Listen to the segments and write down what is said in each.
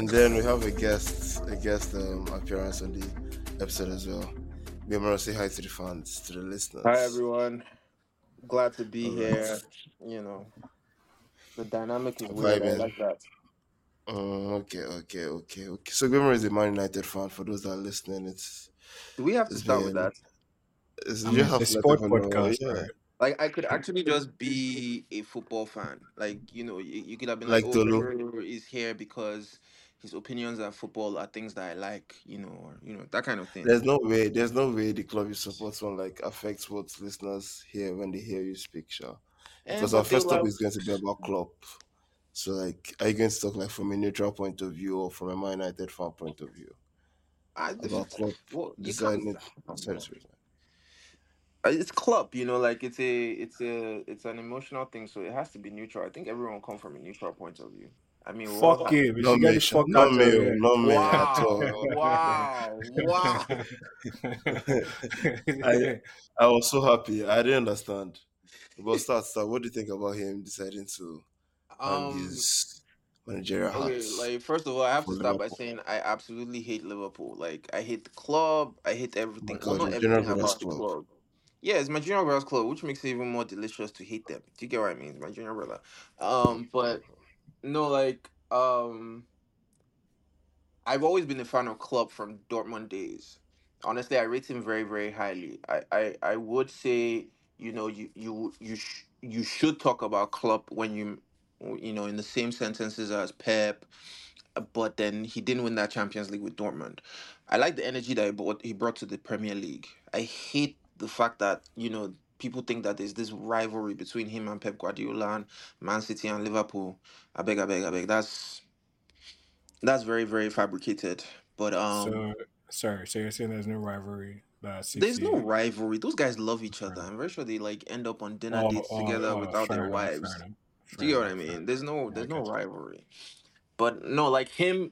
and then we have a guest, a guest um, appearance on the episode as well. We want to say hi to the fans, to the listeners. Hi everyone. Glad to be here. You know, the dynamic is weird. I like that. Mm, okay, okay, okay, okay. So Gamer is a Man United fan. For those that are listening, it's Do we have to it's start with that? it's, I you mean, have it's a let sport everyone know. podcast, Yeah, right? Like I could actually just be a football fan. Like you know, you, you could have been like, like "Oh, Tolu. Gabriel is here because his opinions on football are things that I like." You know, or you know that kind of thing. There's no way. There's no way the club you support one like affects what listeners hear when they hear you speak, sure. Because our first topic were is going to be about club. So like, are you going to talk like from a neutral point of view or from a Man United fan point of view I, about it's club well, you can't. deciding? Sorry, sorry. Uh, It's club, you know, like it's a, it's a, it's an emotional thing, so it has to be neutral. I think everyone come from a neutral point of view. I mean, we're Fuck ha- it. We Not should get me, the sha- fuck not out of me, oh, here. not me at Wow, all. wow, wow. I I was so happy. I didn't understand. But start, start. What do you think about him deciding to hang Um, his managerial okay, hats like first of all, I have to start by saying I absolutely hate Liverpool. Like I hate the club, I hate Oh my everything. Well, God, not your general everything brothers about the club. club. Yeah, it's my junior brother's club, which makes it even more delicious to hate them. Do you get what I mean? It's my junior brother. Um, but no, like um. I've always been a fan of Klopp from Dortmund days. Honestly, I rate him very, very highly. I, I, I would say, you know, you you you sh- you should talk about Klopp when you, you know, in the same sentences as Pep, but then he didn't win that Champions League with Dortmund. I like the energy that he brought, he brought to the Premier League. I hate the fact that you know people think that there's this rivalry between him and Pep Guardiola and Man City and Liverpool. I beg, I beg, I beg. That's that's very, very fabricated. But um, So, sorry. So you're saying there's no rivalry there's no rivalry. Those guys love each other. I'm very sure they like end up on dinner Oh, dates oh, together oh, without their enough. Fair wives. Do you know what I mean? There's no, there's no rivalry. But no, like him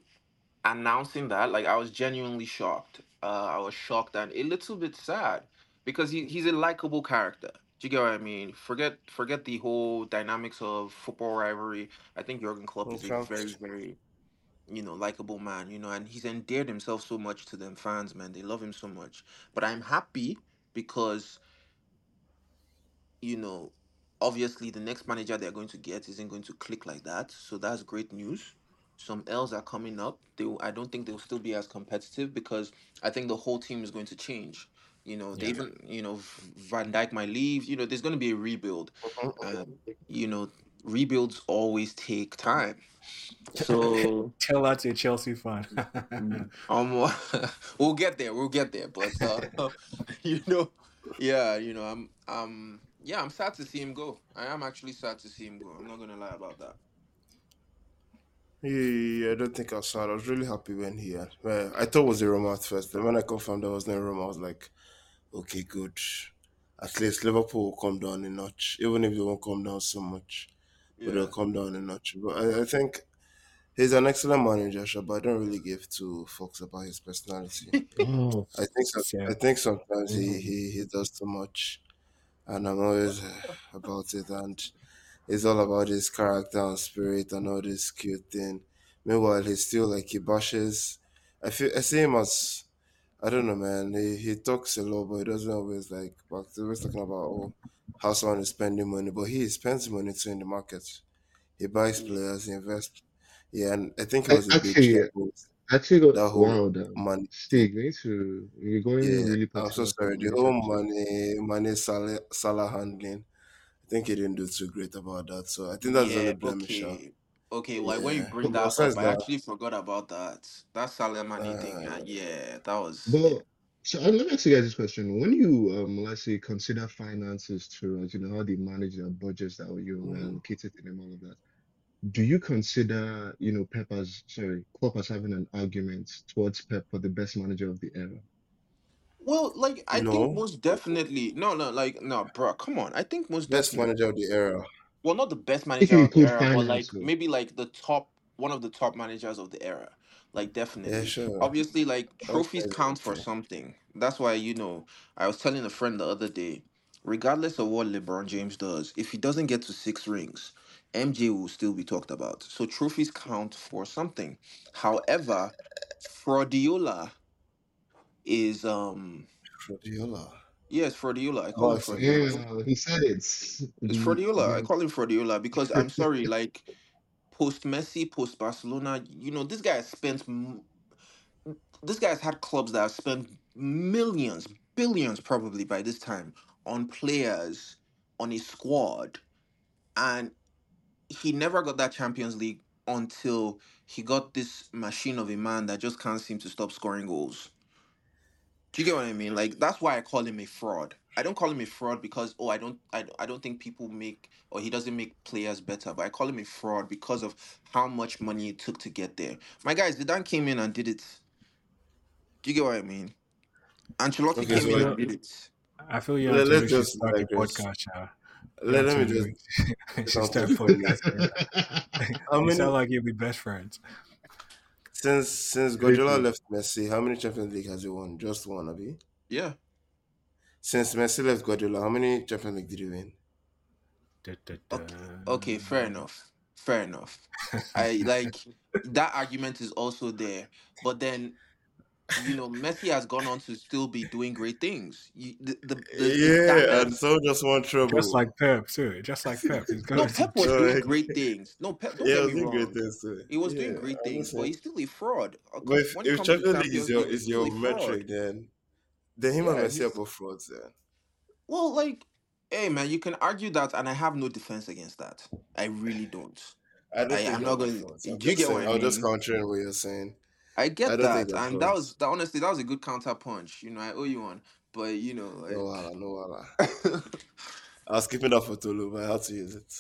announcing that, like I was genuinely shocked. Uh, I was shocked and a little bit sad because he, he's a likable character. Do you get what I mean? Forget forget the whole dynamics of football rivalry. I think Jurgen Klopp is a very very you know likable man. You know, and he's endeared himself so much to them fans. Man, they love him so much. But I'm happy because you know obviously the next manager they're going to get isn't going to click like that. So that's great news. Some L's are coming up. They will, I don't think they'll still be as competitive because I think the whole team is going to change. You know, they Yeah. even you know Van Dijk might leave. You know, there's going to be a rebuild, mhm. you know rebuilds always take time. So Tell that to a Chelsea fan. Mm, um, we'll get there. We'll get there. But uh, you know, yeah, you know, I'm, um, yeah, I'm sad to see him go. I am actually sad to see him go. I'm not gonna lie about that. Yeah, I don't think I was sad. I was really happy when he had. Well, I thought it was a rumor at first. Then when I confirmed there was no rumor, I was like, okay, good. At least Liverpool will come down a notch, even if they won't come down so much, but they'll Yeah. come down a notch. But I, I think he's an excellent manager, sure, but I don't really give two fucks about his personality. Oh, I think so, Same. I think sometimes he, Mhm. he, he does too much, and I'm always uh, about it. And it's all about his character and spirit and all this cute thing. Meanwhile, he's still like he bashes. I feel I see him as I don't know, man. He he talks a lot, but he doesn't always like. But he's always talking about oh how someone is spending money, but he spends money too in the market. He buys players, he invests. Yeah, and I think it I was a big actually, step with actually got that whole wow. Um, money. Stig, we need to. We're going Yeah, really I'm so sorry. The this whole episode. money, money Salah, Salah handling. I think he didn't do too great about that. So I think that's the Yeah. only blemish. Okay. Okay. Like when you Yeah. bring But that besides up, I that, actually forgot about that. That Salamani thing. uh, Uh, yeah, that was. But so uh, let me ask you guys this question: When you um, let's say, consider finances too, as you know how they manage their budgets, that you know, mm, allocated in and all of that. Do you consider, you know, Pep as sorry, Klopp as having an argument towards Pep for the best manager of the era? Well, like I think no, most definitely. No, no, like no, bro. Come on. I think most best definitely. manager of the era. Well, not the best manager you of the era, but like finance, maybe like the top one of the top managers of the era. Like definitely, Yeah, definitely. sure. Obviously, like trophies very, very count for something. That's why, you know, I was telling a friend the other day, regardless of what LeBron James does, if he doesn't get to six rings, MJ will still be talked about. So trophies count for something. However, Fraudiola is um Frodiola. yes, Fraudiola. I Oh, call him oh, I see. Yeah, he said it. It's The, Fraudiola. I mm-hmm. call him Fraudiola because I'm sorry, like post Messi, post Barcelona, you know, this guy has spent m- this guy's had clubs that have spent millions, billions probably by this time on players, on his squad, and he never got that Champions League until he got this machine of a man that just can't seem to stop scoring goals. Do you get what I mean? Like that's why I call him a fraud. I don't call him a fraud because oh I don't I, I don't think people make or he doesn't make players better, but I call him a fraud because of how much money it took to get there. My guys, Zidane came in and did it. Do you get what I mean? Ancelotti Okay, came so in like, and did it. I feel you Let- let's should just start the like this. podcast. Uh, Let, let me Antonio just should start something for you. podcasting. How you many sound like you'll be best friends. Since since Guardiola left Messi? How many Champions League has he won? Just one, Abi. Yeah. Since Messi left Guardiola, how many Champions League did he win? Da, da, Okay, okay, fair enough. Fair enough. I like that argument is also there. But then you know, Messi has gone on to still be doing great things. You, the, the, the, the Yeah, and so just one trouble. Just like Pep, too. Just like Pep. He's No, Pep was doing like, great things. No, Pep. Don't yeah, get was me doing great wrong. things too. He was Yeah, doing great things, but he's still a fraud. But if, When it if comes to Champions League is Champions your is your still a fraud. metric, then then him and Messi are both frauds. Then well, like, hey man, you can argue that, and I have no defense against that. I really don't. I don't I I'm not going. to. Do I'm you just get what saying. I I was just mean? countering what you're saying. I I get don't think that, they're and that was that. Honestly, that was a good counter punch. You know, I owe you one, but you know, No like. wala, no wala. I was keeping that for Tolu, but I had to use it.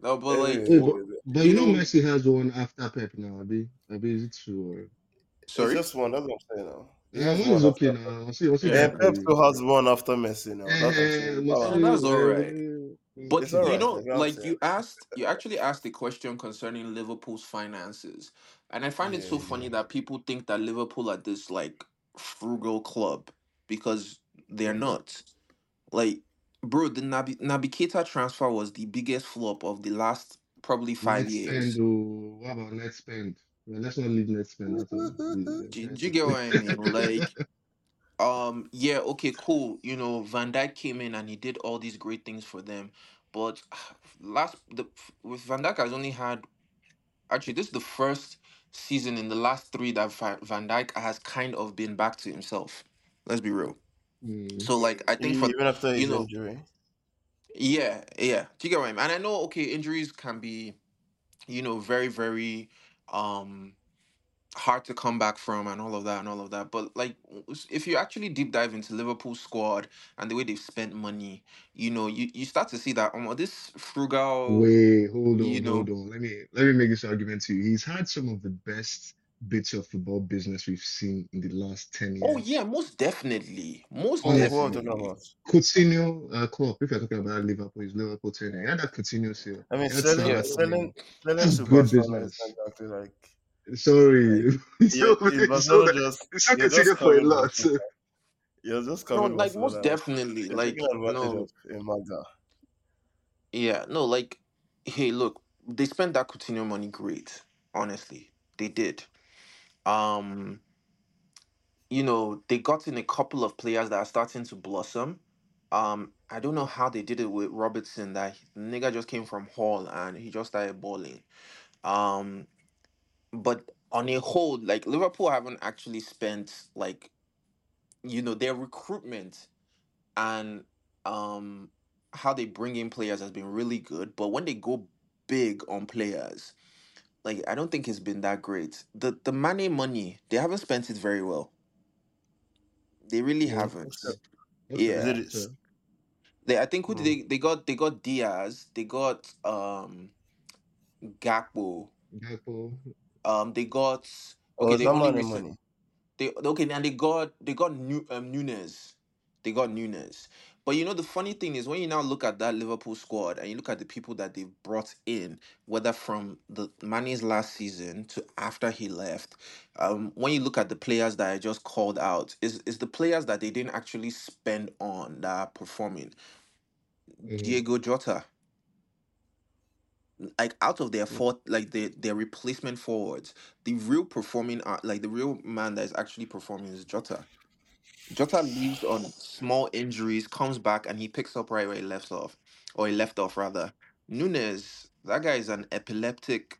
no, but like, Anyways, but, anyways, but you you know know, Messi has one after Pep now, Abi. Abi, is it true? Or... it's sorry. just one. That's what I'm saying now. It's Yeah, just one one is okay now. I see, I see Yeah. And that Pep still has one after Messi now. That's what I'm Eh, saying. but Wow. That's all right. uh, But It's you alright. know, That's what I'm like saying. you asked, you actually asked a question concerning Liverpool's finances, and I find it Yeah, so funny that people think that Liverpool are this like frugal club because they're not. Like, bro, the Naby Keita transfer was the biggest flop of the last probably five net years. spend, oh, what about net spend? Well, let's not leave net spend out of the Do, do you get what I mean? Like, um, yeah, okay, cool. You know, Van Dijk came in and he did all these great things for them, but last the with Van Dijk has only had actually this is the first season in the last three that Va- Van Dijk has kind of been back to himself. Let's be real. Hmm. So like I think for Even after you his know injury. yeah yeah do you get what I mean? And I know okay injuries can be you know very very um hard to come back from and all of that and all of that. But like if you actually deep dive into Liverpool's squad and the way they've spent money, you know, you, you start to see that um, this frugal, Wait, hold you on, know, hold on. Let me let me make this argument to you. He's had some of the best bits of football business we've seen in the last 10 years. oh yeah, most definitely, most All Who, of who are we definitely. about? Coutinho, uh, Klopp, if you're talking about Liverpool, is Liverpool tenure. He had that Coutinho sale. I mean, He had selling, Salah Yes. coming selling, selling good business. exactly like, like, Sorry. yeah, so, is so, Barcelona just, so you're just Coutinho for a lot. Barcelona. You're just No, like most Barcelona. definitely, You're like no, of Imaga. yeah, no, like hey, look, they spent that Coutinho money great. Honestly, they did. Um, you know, they got in a couple of players that are starting to blossom. Um, I don't know how they did it with Robertson. That nigga just came from Hull and he just started balling. Um, but on a whole, like Liverpool haven't actually spent like you know their recruitment and um how they bring in players has been really good. But when they go big on players, like I don't think it's been that great. The the money money they haven't spent it very well. They really Yeah, haven't. Yeah. Is it, fair. They I think who did Hmm. they they got they got Diaz, they got um Gakpo, Gakpo. Um they got okay is they only money recent money? they okay and they got they got new um Núñez. They got Núñez. But you know the funny thing is when you now look at that Liverpool squad and you look at the people that they've brought in, whether from the Mane's last season to after he left, um, when you look at the players that I just called out, is is the players that they didn't actually spend on that are performing. Mhm. Diogo Jota, like out of their four like the their replacement forwards, the real performing are like the real man that is actually performing is Jota. Jota leaves on small injuries, comes back, and he picks up right where he left off, or he left off rather. Núñez, that guy is an epileptic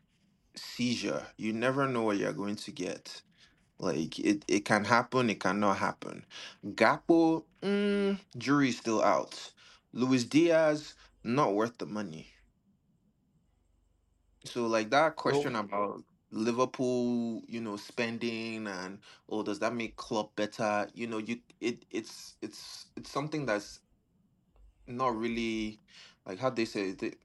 seizure. You never know what you're going to get. Like it, it can happen, it cannot happen. Gakpo, mm, jury's still out. Luis Diaz, not worth the money. So like that oh question Well, about Liverpool, you know, spending and oh, does that make club better? You know, you it it's it's it's something that's not really like how they say it.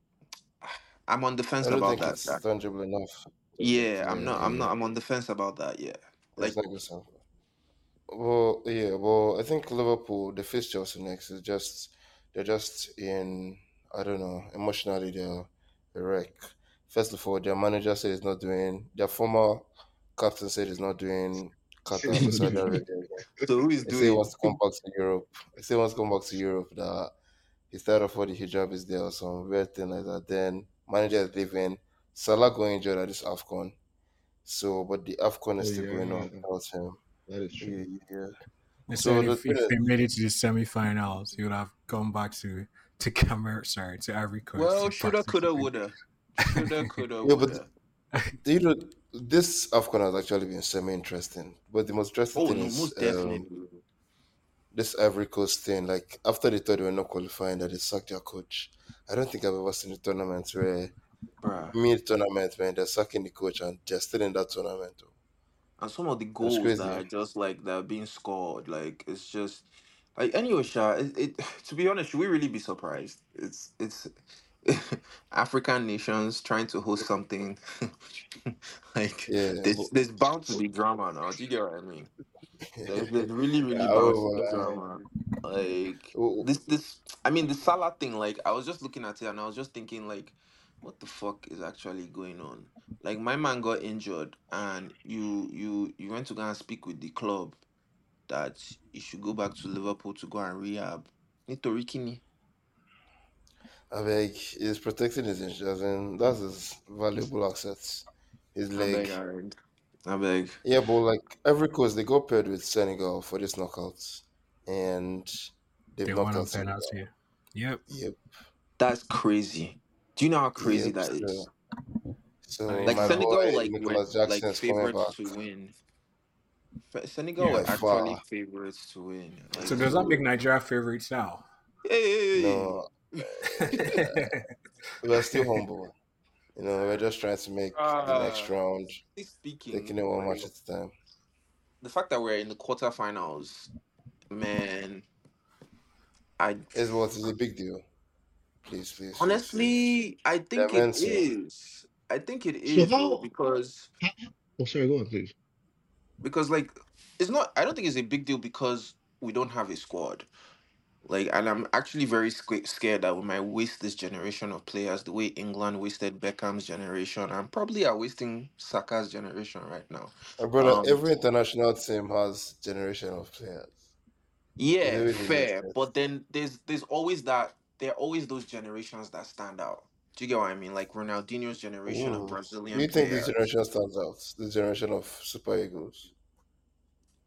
I'm on the fence I don't about think that. it's tangible enough. Yeah, I'm not. I'm yeah. not. I'm on the fence about that. Yeah, like like this. Well, yeah, well, I think Liverpool, the face Chelsea next is just they're just in I don't know, emotionally they're a wreck. First of all, their manager said he's not doing their former captain said he's not doing Said Qatar he's for Saudi doing Arabia so. Who is He said he doing? wants to come back to Europe. He said he wants to come back to Europe that he's tired of all the hijab is there or some weird thing like that. Then manager is leaving. Salah going injured at this AFCON. So but the AFCON Oh is still going yeah, on without him. that is true. Yeah, yeah, yeah. They So said if, if is, they made it to the semifinals, he would have gone back to to Cameroon, sorry, to Ivory Coast Well, shoulda, coulda, woulda. Shoulda, coulda, yeah, but woulda. you know, this AFCON has actually been semi-interesting. But the most interesting Oh thing no, is most um, this Ivory Coast thing. Like after they thought they were not qualifying, that they sacked their coach. I don't think I've ever seen a tournament where Bruh. mid-tournament, man, they're sacking the coach and they're still in that tournament. though. And some of the goals crazy. that are just like that are being scored, like it's just like anyway, Sha. It, it to be honest, should we really be surprised? It's it's African nations trying to host something like Yeah, there's there's bound to be drama now. Do you get what I mean? There's, there's really really yeah, bound to be drama. Like uh, this this I mean the Salah thing. Like I was just looking at it and I was just thinking like, what the fuck is actually going on? Like my man got injured and you you you went to go and speak with the club that he should go back to Liverpool to go and rehab. Nítorí kíni? I beg, he's protecting his insurance, and that's his valuable assets. His I beg, leg. I beg. I beg. Yeah, but like every course, they got paired with Senegal for this knockouts, and they've They knocked won on out Senegal. penalty. Yep. Yep, That's crazy. Do you know how crazy yep. that So, is? so Like my Senegal, boy like were Nicolas like Jackson is coming favorites to win. Senegal Yeah. were by actually favorites to win. Like So does that make. Nigeria favorites now? Hey, No, we're still humble. You know, we're just trying to make the next uh, round, speaking, taking it one like match at a time. the fact that we're in the quarterfinals, man, I Is what is a big deal. Please, please, please, please. honestly, I think meant it to. is. I think it is So is though how? because Oh, sorry. Go on, please. because like it's not. I don't think it's a big deal because we don't have a squad. Like, and I'm actually very sca- scared that we might waste this generation of players the way England wasted Beckham's generation, and probably are wasting Saka's generation right now. My brother, Um, every international team has generation of players. It's yeah, always the fair, but then there's there's always that there are always those generations that stand out. Do you get what I mean? Like Ronaldinho's generation of Ooh. Do Brazilian you think this players. generation stands out? This generation of Super Eagles?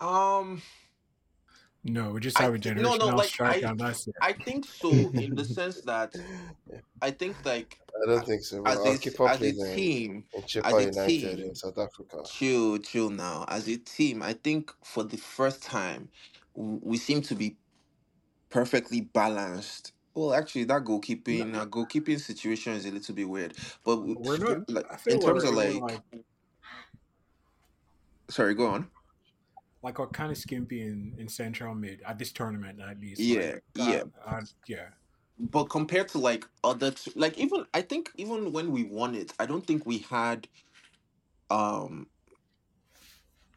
Um, no, we just I have a thi- no no like strike, I and that's it. I think so in the sense that I think like I don't think so. as Bro. Our a keeper as a in, team in as a United team in South Africa. chill chill now as a team i think for the first time we seem to be perfectly balanced well actually that No, goalkeeping uh, goalkeeping situation is a little bit weird but we're not. like in terms of like like sorry go on like we're kind of skimpy in, in central mid at this tournament at least. yeah Like, yeah yeah. but compared to like other t- like even i think even when we won it i don't think we had um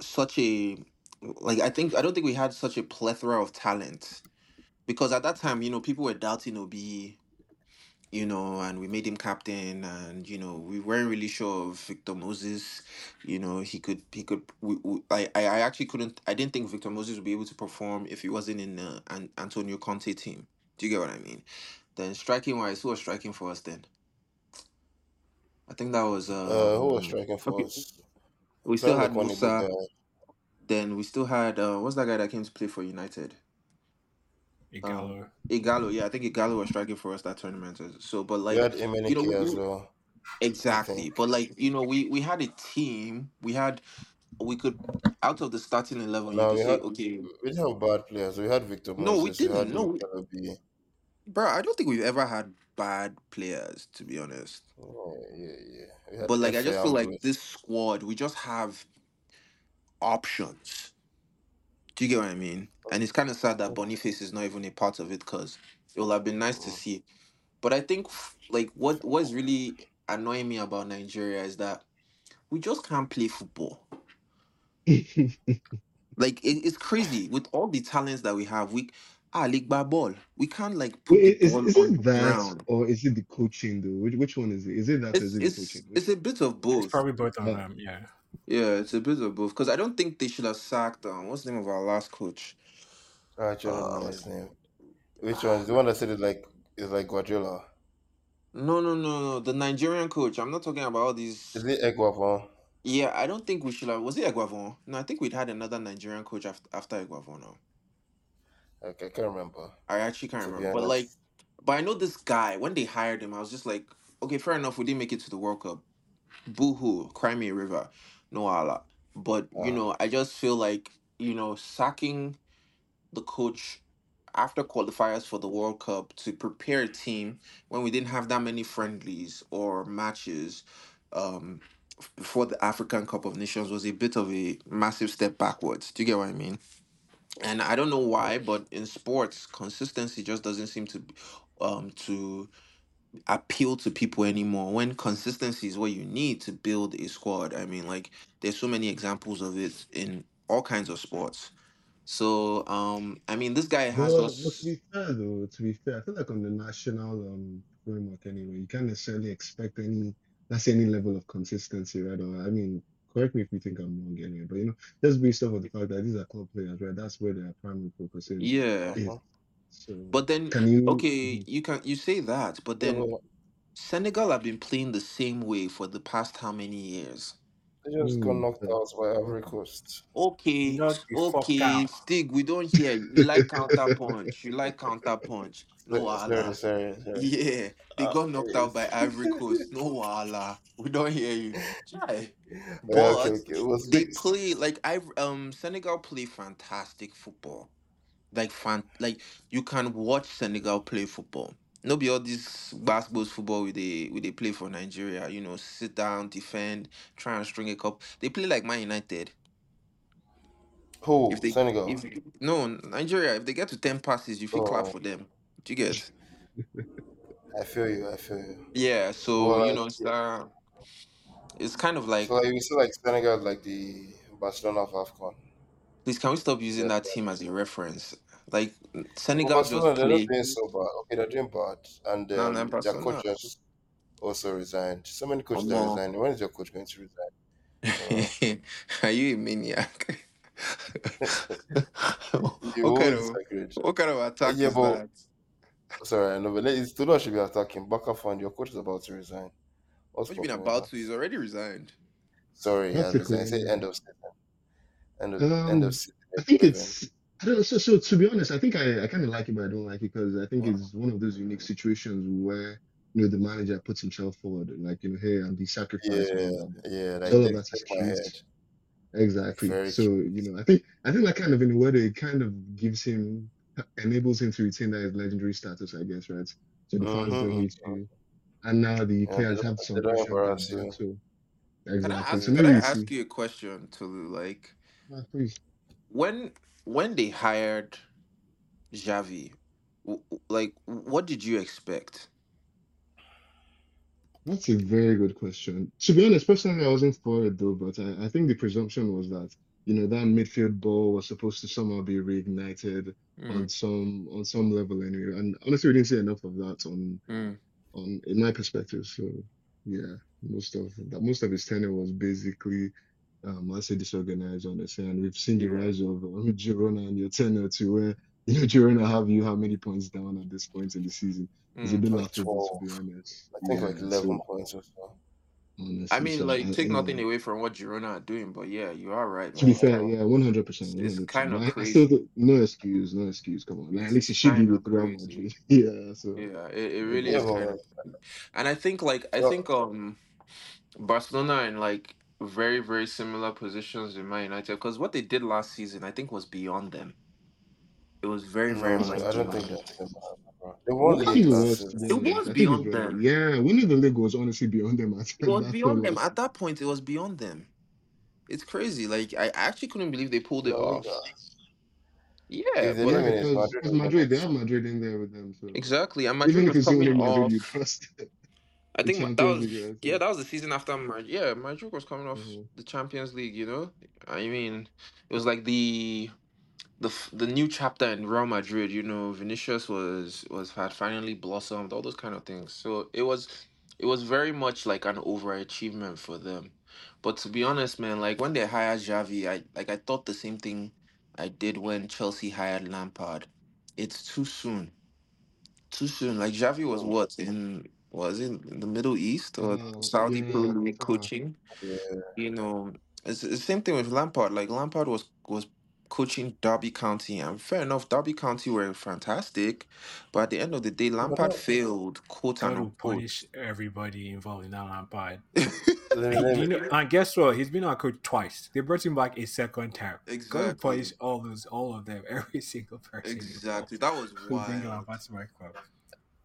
such a like i think i don't think we had such a plethora of talent because at that time you know people were doubting obi you know and we made him captain and you know we weren't really sure of victor moses you know he could he could we, we, I, I I actually couldn't i didn't think victor moses would be able to perform if he wasn't in the An- antonio conte team do you get what i mean then striking wise who was striking for us then I think that was Uh, who was striking for Okay, us? we still Sounded had one Igbo Musa. Then we still had uh, what's that guy that came to play for United? Um, Ighalo. Ighalo. Yeah, I think Ighalo was striking for us that tournament. So, but like we had you know, we, as well. exactly. But like you know, we we had a team. We had we could out of the starting eleven, No, you we could say had okay, we didn't have bad players. We had Victor Moses, No, we Moses. We, didn't. No, we- Mikel Obi. bro. I don't think we've ever had bad players, to be honest. Yeah, yeah, yeah. But like, I just feel like this squad, we just have options. Do you get what I mean? And it's kind of sad that Boniface is not even a part of it because it would have been nice to see. But I think f- like what what's really annoying me about Nigeria is that we just can't play football. Like it, it's crazy with all the talents that we have. We ah league by ball. We can't like put Wait, the is, ball is on it the that ground. or is it the coaching though? Which which one is it? Is it that or It's is it the it's coaching? it's a bit of It's both. probably both of Uh, them. Yeah. Yeah, it's a bit of both. Because I don't think they should have sacked um what's the name of our last coach? I actually don't know Um, his name. Which one? The one that said it like is like Guardiola. No, no, no, no. The Nigerian coach. I'm not talking about all these. Is it Eguavoen? Yeah, I don't think we should have. Was it Eguavoen? No, I think we'd had another Nigerian coach after after Eguavoen. Now Okay, I can't remember. I actually can't To be remember. But like, but I know this guy. When they hired him, I was just like, okay, fair enough. We didn't make it to the World Cup. Boo hoo, cry me a river, no Allah. But you Ah. know, I just feel like you know sacking the coach after qualifiers for the World Cup to prepare a team when we didn't have that many friendlies or matches um, before the African Cup of Nations was a bit of a massive step backwards. Do you get what I mean? And I don't know why, but in sports, consistency just doesn't seem to um to appeal to people anymore. When consistency is what you need to build a squad. I mean, like there's so many examples of it in all kinds of sports. So um, I mean, this guy has Well, us. well, to be fair though, to be fair, I feel like on the national um framework anyway, you can't necessarily expect any, let's any level of consistency, right? Or I mean, correct me if you think I'm wrong anyway, but you know, just based off of the fact that these are club players, right? That's where their primary focus is. Yeah, is. So but then can you? okay, Mhm. you can you say that, but Yeah, then but Senegal have been playing the same way for the past how many years? they just got Mm, knocked fair. out by Ivory Coast. Okay, Not the fuck okay, out. Stig, we don't hear you. You like counter punch. You like counter punch. No Sorry, sorry, wahala. sorry. sorry. Yeah, they Ah, got knocked out by yes. Ivory Coast. No wahala. We don't hear you. Chai. Yeah, okay, But okay. It was they big. play like I um Senegal play fantastic football. Like fan like you can watch Senegal play football. No be all this basketball football with they with they play for Nigeria. You know, sit down, defend, try and string a cup. They play like Man United. Who? If they Senegal. if no Nigeria, if they get to ten passes, you feel clap Oh, for them. Do you get? I feel you. I feel you. Yeah. So Well, you like, know, it's uh, it's kind of like so like you see, like Senegal, like the Barcelona of Afcon. Please can we stop using Yeah, that team as a reference? Like But Senegal just Barcelona, they're play. not doing so bad. Okay, they're doing bad, and No, no, um, their Barcelona. coach just also resigned. So many coaches that Omo. resigned. When is your coach going to resign? Uh, Are you a maniac? you what kind of what kind of attack Yeah, is but that? sorry, I know, but it's not should be attacking. Baka Fund, your coach is about to resign. What's What you been problem with about that? to? He's already resigned. Sorry, he has resigned. Say Practically, end of season. End of end of um, season. I think it's. I don't know. So, so to be honest, I think I, I kind of like it, but I don't like it because I think Wow. it's one of those unique situations where you know the manager puts himself forward, and like you know, hey, I'm the sacrifice, Yeah, blah blah. yeah, It's all take, about his take my head. truth. Exactly. Very So, true. you know, I think I think that kind of in a way it kind of gives him enables him to retain that legendary status, I guess, right? So the fans don't Mm-hmm. hate you. And now the Yeah, they players don't, have they some don't pressure on them embarrass as well. you. So Can I exactly. So ask? Can maybe I we ask you a question, Tolu? Like please. When when they hired Xavi, w- w- like what did you expect? That's a very good question. To be honest, personally, I wasn't for it though, but I, I think the presumption was that, you know, that midfield ball was supposed to somehow be reignited Mm, on some on some level anyway. And honestly, we didn't see enough of that on mm, on in my perspective. So yeah, most of that most of his tenure was basically um I say disorganized, honestly. And we've seen the rise of um, Girona and your tenure to where you know Girona have you how many points down at this point in the season. It's a Mm. bit Like laughable to 12. be honest. I think like 11 so points or so. Honestly, I mean, So like, I, take nothing anyway, away from what Girona are doing, but yeah, you are right, to be man. It's fair, yeah, one hundred percent. it's kind of I, I still crazy. think no excuse, no excuse. Come on, like, at least it should be kind with Real. Madrid. yeah, so Yeah, it, it really Yeah, is kind of, and I think, like, I well, think, um, Barcelona and like very, very similar positions in Man United because what they did last season, I think, was beyond them. It was very, very no, much I don't think beyond them. that's him. bro. They won I What? league think it was to season. be It was I think it's beyond very them. yeah. Winning the league was honestly beyond them at It was that beyond point them. last At that point, it was beyond them. It's crazy. Like I actually couldn't believe they pulled it La off. Liga. Yeah, If they but Yeah, because Madrid because Madrid, they have Madrid in there with them. So exactly. And Madrid even if was it's only coming Madrid you off. trust, I the think that was League, yeah, that was the season after Madrid. Yeah, Madrid was coming off mhm. the Champions League. You know, I mean, it was like the the the new chapter in Real Madrid. You know, Vinicius was was had finally blossomed. All those kind of things. So it was it was very much like an overachievement for them. But to be honest, man, like when they hired Xavi, I like I thought the same thing I did when Chelsea hired Lampard. It's too soon. Too soon. Like Xavi was what in was it in the Middle East or uh, Saudi Pro yeah, League uh, coaching? Yeah, You know, it's it's the same thing with Lampard. Like Lampard was was coaching Derby County, and fair enough, Derby County were fantastic, but at the end of the day, but Lampard that, failed, quote God will unquote. punish everybody involved in that Lampard. let me, And, let you me, know, and guess what? He's been our coach twice. They brought him back a second time. God will exactly, punish all those, all of them, every single person exactly. involved That was who bring wild. Lampard to my club.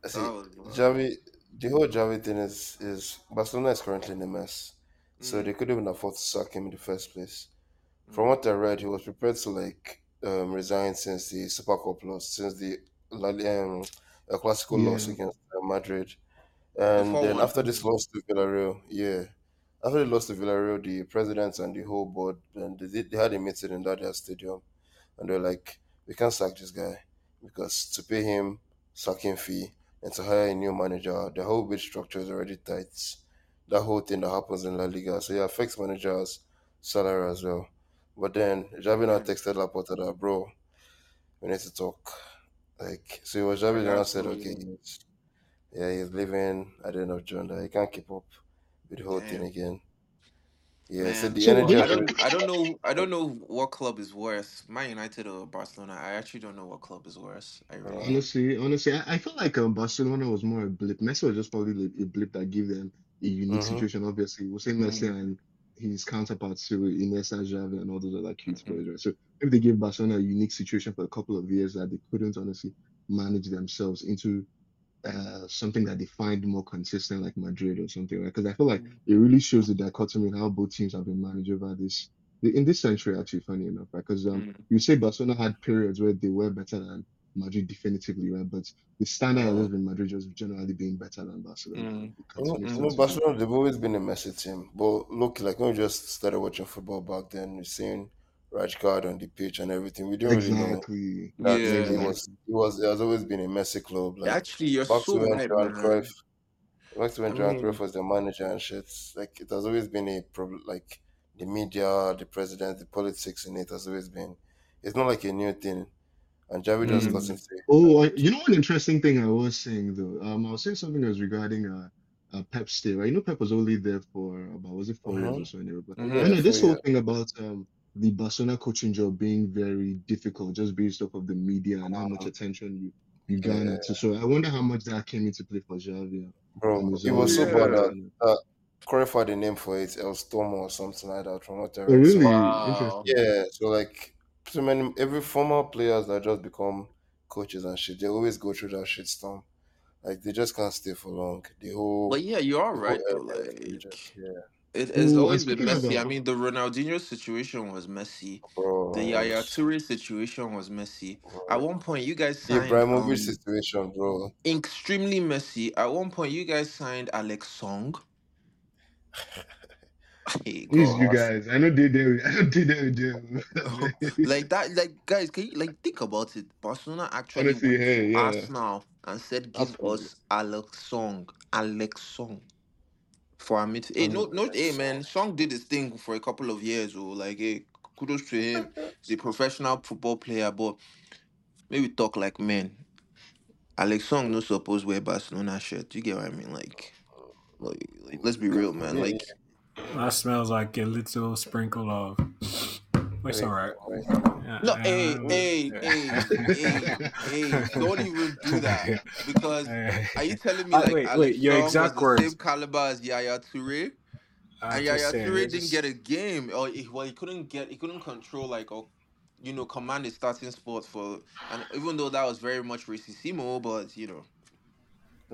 see, That was wild. Xavi, the whole Xavi thing is is Barcelona is currently in a mess, so Mm, they couldn't even afford to sack him in the first place. From mm, what I read, he was prepared to like um, resign since the Super Cup loss, since the La um, El Clasico loss yeah, against uh, Madrid, the and then after this loss to Villarreal, yeah, after the loss to Villarreal, the president and the whole board and they, did- they had a meeting in that their stadium, and they're like, we can't sack this guy because to pay him sacking fee and to hire a new manager, the whole wage structure is already tight. That whole thing that happens in La Liga, so it affects managers' salary as well. But then Xavi now texted Laporta that bro, we need to talk. Like so it was Xavi now said, okay, yeah, he's leaving at the end of June that he can't keep up with the whole thing again. Yeah, he said Man, the So do energy you I has don't, I don't know, I don't know what club is worse, Man United or Barcelona. I actually don't know what club is worse. I really uh, don't. honestly, honestly, I, I feel like um, Barcelona was more a blip. Messi was just probably like a blip that gave them a unique mm-hmm. situation. Obviously, we'll say Messi Mm, and his counterparts to Iniesta, Xavi, and all those other cute mhm. boys, right? So if they gave Barcelona a unique situation for a couple of years that they couldn't honestly manage themselves into uh, something that they find more consistent, like Madrid or something, right? Because I feel like Mm, it really shows the dichotomy in how both teams have been managed over this in this century. Actually, funny enough, right? Because um, mm, you say Barcelona had periods where they were better than Madrid, definitively, right? But the standard has always been Madrid just generally being better than Barcelona. mm, and It you know, continues you to know, this day. Barcelona they've always been a messy team. But look, like when we just started watching football back then, we seen Rijkaard on the pitch and everything. We didn't really know that Yeah. it was it was it has always been a messy club. Like Actually, you're back to so when right, Johan. Cruyff back to I when Johan mean, Cruyff was the manager and shit. Like it has always been a problem like the media, the president, the politics in it has always been it's not like a new thing. And Xavi just got mm, into it. Oh, I, you know one interesting thing I was saying though. Um, I was saying something that was regarding uh, uh Pep stay, right? You know, Pep was only there for about was it four years Mhm. or so anyway. But you yeah, know, for this whole yeah. thing about um the Barcelona coaching job being very difficult just based off of the media and how much attention you you Yeah. garner to. So I wonder how much that came into play for Xavi Bro, it was so his bad Yeah. that Barcelona. uh, Cruyff had a name for it, El Stomo or something like that, from what I Oh, read. So really? Wow. Yeah, so like so many every former players that just become coaches and shit, they always go through that shit storm. Like they just can't stay for long. The whole But yeah, you are the whole right though. area is contagious. Yeah, it, it's Oh, and always been speaking messy. I about mean, the Ronaldinho situation was messy. bro. The it Yaya Toure situation was messy. bro. At one point, you guys The signed Ibrahimovic um, situation, bro. extremely messy. At one point, you guys signed Alex Song. Hey, who's God. you guys? I know they there. I know they there with them. like that, like guys, can you like think about it? Barcelona actually Honestly, went hey, yeah, Arsenal and said, "Give absolutely. us Alex Song, Alex Song." For a mid, hey, no, no, eh, hey, man, Song did his thing for a couple of years. Oh, like, hey, kudos to him. He's a professional football player, but maybe talk like men. Alex Song no suppose wear Barcelona shirt. You get what I mean? Like, Like, like, let's be real, man. Like, That smells like a little sprinkle of. It's all right. Yeah, no, yeah, hey, hey, hey, hey, hey, don't even do that because are you telling me Ah, like wait, Alex wait, your Song exact was the words. same caliber as Yaya Toure? I and just Yaya saying, Toure didn't just- get a game, or he, well, he couldn't get, he couldn't control like, or, you know, command his starting spot for, and even though that was very much racissimo, but you know,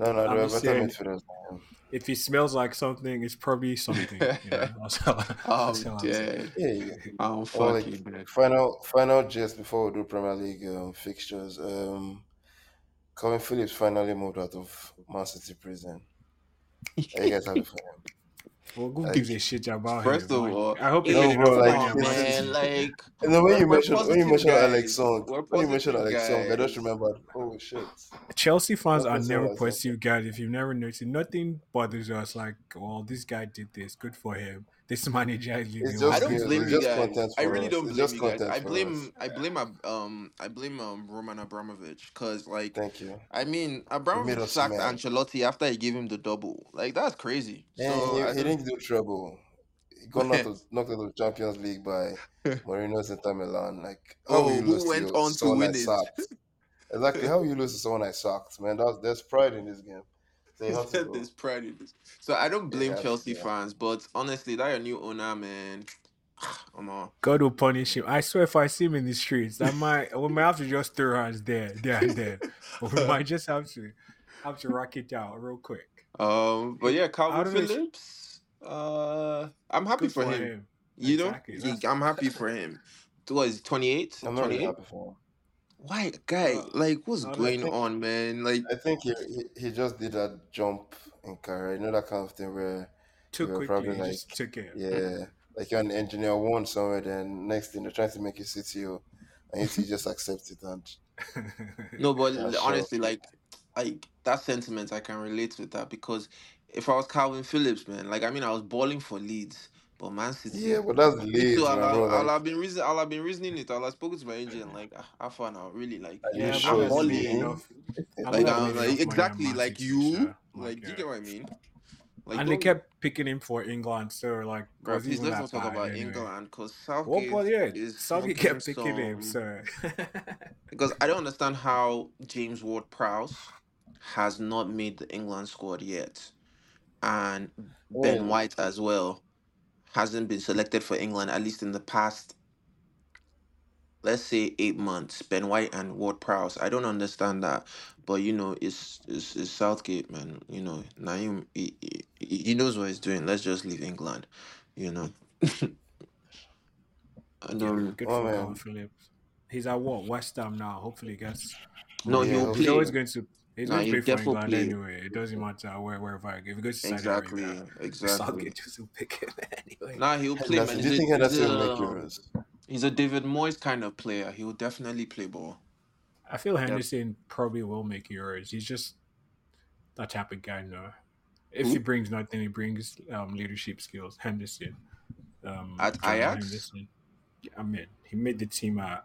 No, no, I'm there are just better saying- midfielders. than him. If he smells like something, it's probably something. You know? That's all- I'm that's all I'm saying. dead. Yeah, yeah. I'm Well, fucking like, final, final just before we do Premier League um, fixtures. Um, Calvin Phillips finally moved out of Man City prison. How you guys happy for him? Well, who Like, gives a shit about First him? of Like, all, I hope he hey, made No, bro, enough like, money. come on, at Man it's- City. man, like, And then when We're- you we're mentioned when you positive mentioned Alex guys. Song, We're when you mentioned positive Alex Song, I just guys. remembered. Oh shit! Chelsea fans That's are what never I was positive guys. If you've never noticed, nothing bothers us. Like, well, this guy did this. Good for him. This manager is leading. It's well. I don't blame you guys. I really us. don't blame you guys. I blame. I blame um I blame um Roman Abramovich because like Thank you. I mean made Abramovich sacked mad. Ancelotti after he gave him the double. Like that's crazy. Yeah, so he, I he don't- didn't do trouble. He got knocked out, knocked out of the Champions League by Mourinho's Inter Milan. Like, how Oh, will you who went on to win it? sacked? Exactly. How you lose to someone I sacked, man? That's there's pride in this game. So you have to go. There's pride in this. So I don't blame Yeah, Chelsea yeah. fans, but honestly, that your new owner, man. Come on. God will punish him. I swear, if I see him in the streets, I might we might have to just throw hands there, there and there. But we might just have to have to rock it out real quick. Um, but yeah, I Calvin don't know, it's- Phillips. Uh, I'm happy Good for, him. You Exactly, know, that's- I'm happy for him. What is 28? I'm not really 28? happy for him. Why, guy? Uh, like, what's I going think- on, man? Like, I think he, he he just did that jump in career. You know that kind of thing where Too We're quickly, probably like- just took it. yeah, like you're an engineer one somewhere, then next thing they're trying to make you CTO, and you just accept it and no, but Yeah, sure. honestly, like, like that sentiment, I can relate with that because if I was Calvin Phillips, man, like, I mean, I was balling for Leeds, but Man City. yeah, but that's Me Leeds, too. man, I'll, bro. I'll, I'll Like, have been reason. I'll have been reasoning it. I'll have spoken to my agent. Like, ah, how far now? Really, like, Are you yeah, sure but it's that's Leeds? enough. I'm like, not I'm making like enough money exactly Man like City, you. so, Like, you yeah. get what I mean? Like, and they don't- kept picking him for England, so like, Bro, was he please even let's that not talk bad about anyway? England because Well, Southgate but yeah, is Southgate smoking kept picking him, some- so because I don't understand how James Ward-Prowse has not made the England squad yet, and Ben. White as well hasn't been selected for England at least in the past. Let's say eight months. Ben White and Ward-Prowse. I don't understand that, but you know, it's it's, it's Southgate, man. You know, Naim, he, he, he knows what he's doing. Let's just leave England. You know. and yeah, um, good Oh, for man. Phillips. He's at what West Ham now. Hopefully, he gets. no, Yeah, he'll he'll He's play. always going to. He's Nah, going to he'll play for definitely England play. anyway. It doesn't matter where wherever. If he goes to Saudi Exactly, Arabia, exactly. Southgate just will pick him anyway. Nah, he'll play, man. He's do you a, think he's, Henderson will make a, Euros? he's a David Moyes kind of player. He will definitely play ball. I feel Henderson probably will make Euros. He's just that type of guy No, If he brings nothing, he brings um, leadership skills. Henderson. Um, At Jordan Ajax? Henderson. I mean, he made the team at,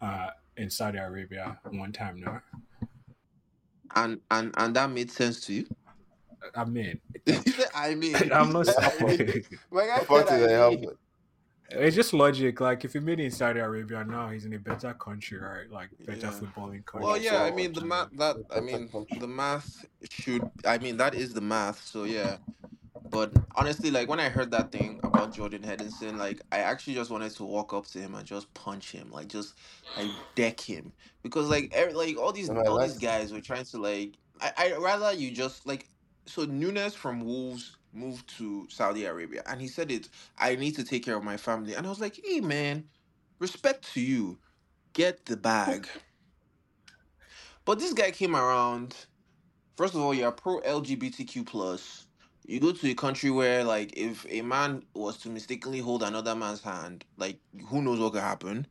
uh, in Saudi Arabia one time now. And and and that made sense to you. I mean, I mean, I'm not I mean, saying. I The fact I I mean, It's just logic. Like, if he made it in Saudi Arabia now, he's in a better country, right? Like, better Yeah. footballing country. well, yeah. I mean, the math. That I mean, the math should. I mean, that is the math. So yeah. But honestly, like when I heard that thing about Jordan Henderson, like I actually just wanted to walk up to him and just punch him, like just like deck him, because like every, like all these And I all like- these guys were trying to like I I rather you just like so Nunes from Wolves moved to Saudi Arabia and he said it I need to take care of my family. And I was like hey man respect to you. Get the bag. But this guy came around first of all you're pro LGBTQ plus you go to a country where like if a man was to mistakenly hold another man's hand like who knows what could happen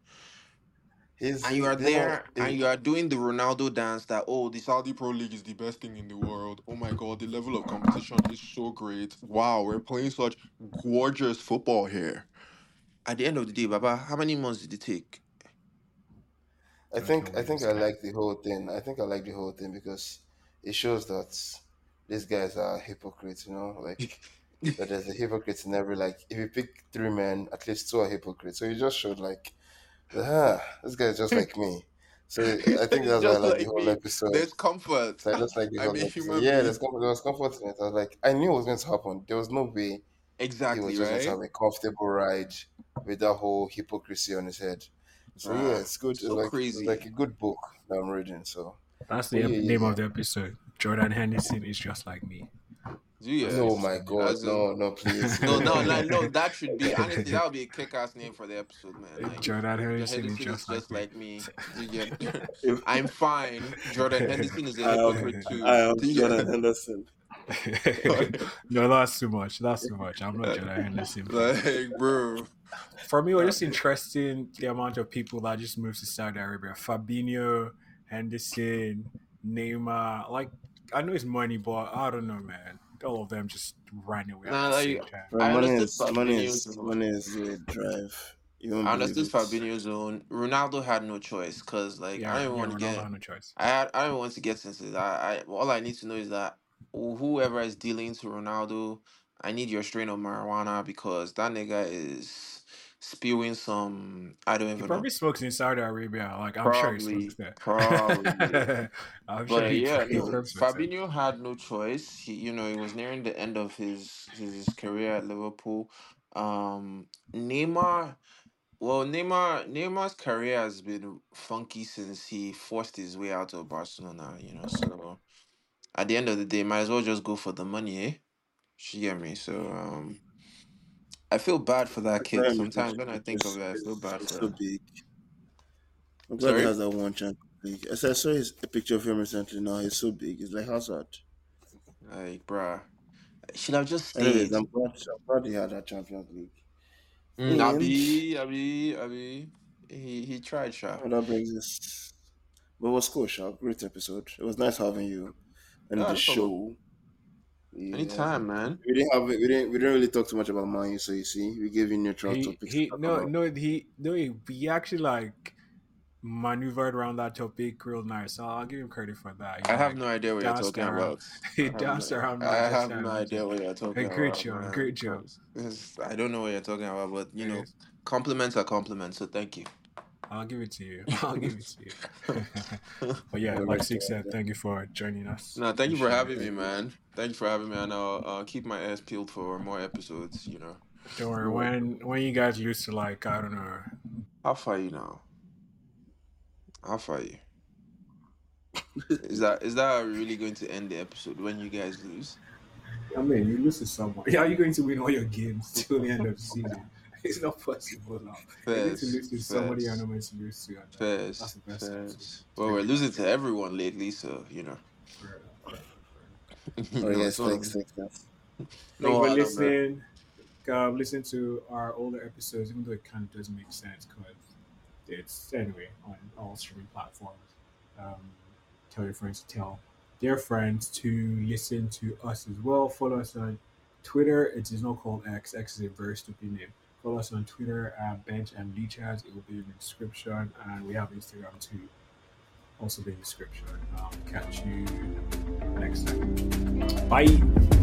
He's, and you are know, there he- and you are doing the Ronaldo dance that oh the Saudi Pro League is the best thing in the world. Oh my god, the level of competition is so great. Wow, we're playing such gorgeous football here. At the end of the day, Baba, how many months did it take? I think I Don't think know I what like the whole thing. I think I like the whole thing because it shows that these guys are hypocrites, you know, like that there's a hypocrite in every like if you pick three men, at least two are hypocrites. So you just showed like, ah, this guy's just like me. So I think that's why I like the whole me. episode. There's comfort. So I just like the I'm whole a episode. human Yeah, there's comfort. There was comfort in it. I was like, I knew it was going to happen. There was no way Exactly. he was just going to have a comfortable ride with that whole hypocrisy on his head. So yeah, Ah, it's good. It's so like it's crazy. like a good book that I'm reading. So That's the yeah, name yeah. of the episode. Jordan Henderson is just like me. Do you? oh my god, in- no, no, please. No, no, like, no, that should be honestly that would be a kick-ass name for the episode, man. Like, Jordan Henderson Henderson is just, like, me. You get- If- I'm fine. Jordan Henderson is a I am- hypocrite too. I am Jordan Henderson. no, that's too much. That's too much. I'm not Jordan Henderson. Like, bro. For me, it was just interesting the amount of people that just moved to Saudi Arabia. Fabinho, Henderson, Neymar. Like, I know it's money, but I don't know, man. All of them just ran away Nah, at the like, same time. Bro, money is money is money is a drive. You won't I believe understood it. Fabinho's own. Ronaldo had no choice because, like, Yeah, I don't want to get. had no choice. I had, I don't want to get into that. I all I need to know is that whoever is dealing to Ronaldo, I need your strain of marijuana because that nigga is spewing some. I don't He even know. probably smokes in Saudi Arabia. Like, I'm sure he Probably, smokes there. probably. I'm sure But he, yeah, he no, probably. Fabinho had no choice. He, you know, he was nearing the end of his his career at Liverpool. Um, Neymar, well, Neymar Neymar's career has been funky since he forced his way out of Barcelona. You know, so at the end of the day, might as well just go for the money, eh? You get me? So, um, I feel bad for that kid. Bayern Sometimes when I think is- of it, I feel bad for so him. big. I'm glad Sorry? he has that one Champions League. As I saw his a picture of him recently. Now he's so big. He's like Hazard. Like, bruh, should have just Anyways, stayed. I'm glad, I'm glad he had that Champions League. Mm, And- Abi, Abi, Abi, he he tried, Sha. And that brings us. But it was cool, Sha. Great episode. It was nice having you on Yeah, the no show. Problem. Yeah. Anytime, man. We didn't have we didn't we didn't really talk too much about money, so you see, we gave you neutral he, topics. he to talk no about. no he no he, he actually like maneuvered around that topic real nice. So I'll give him credit for that. He, I have like, no idea what you're talking around. about. He I have danced no- around I Manchester have no idea what you're talking Hey, great about. job, man. great job. I don't know what you're talking about, but you know, compliments are compliments. So thank you. I'll give it to you. I'll give it to you. but yeah, Yeah, like right Six said, thank you for joining us. No, thank you for having me, man. Thank you for having me, and I'll uh, keep my ass peeled for more episodes. You know, Don't worry. When when you guys used to like I don't know. how far you now? How far you? Is that is that really going to end the episode when you guys lose? I mean, you lose to someone. How are you going to win all your games till the end of the season? It's not possible now. You need to lose to somebody you're not meant to lose to. fairs, That's the best. Well, we're losing to everyone lately, so you know. right, No, guys, so- thanks, thanks, thanks. no Thanks for listening. Uh, listen to our older episodes, even though it kind of doesn't make sense because it's anyway on all streaming platforms. Um, tell your friends to tell their friends to listen to us as well. Follow us on Twitter. It is not called X. X is a very stupid name. Follow us on Twitter at Bench and Bleachers. It will be in the description, and we have Instagram too. Also be in the description. Um, catch you next time. Bye.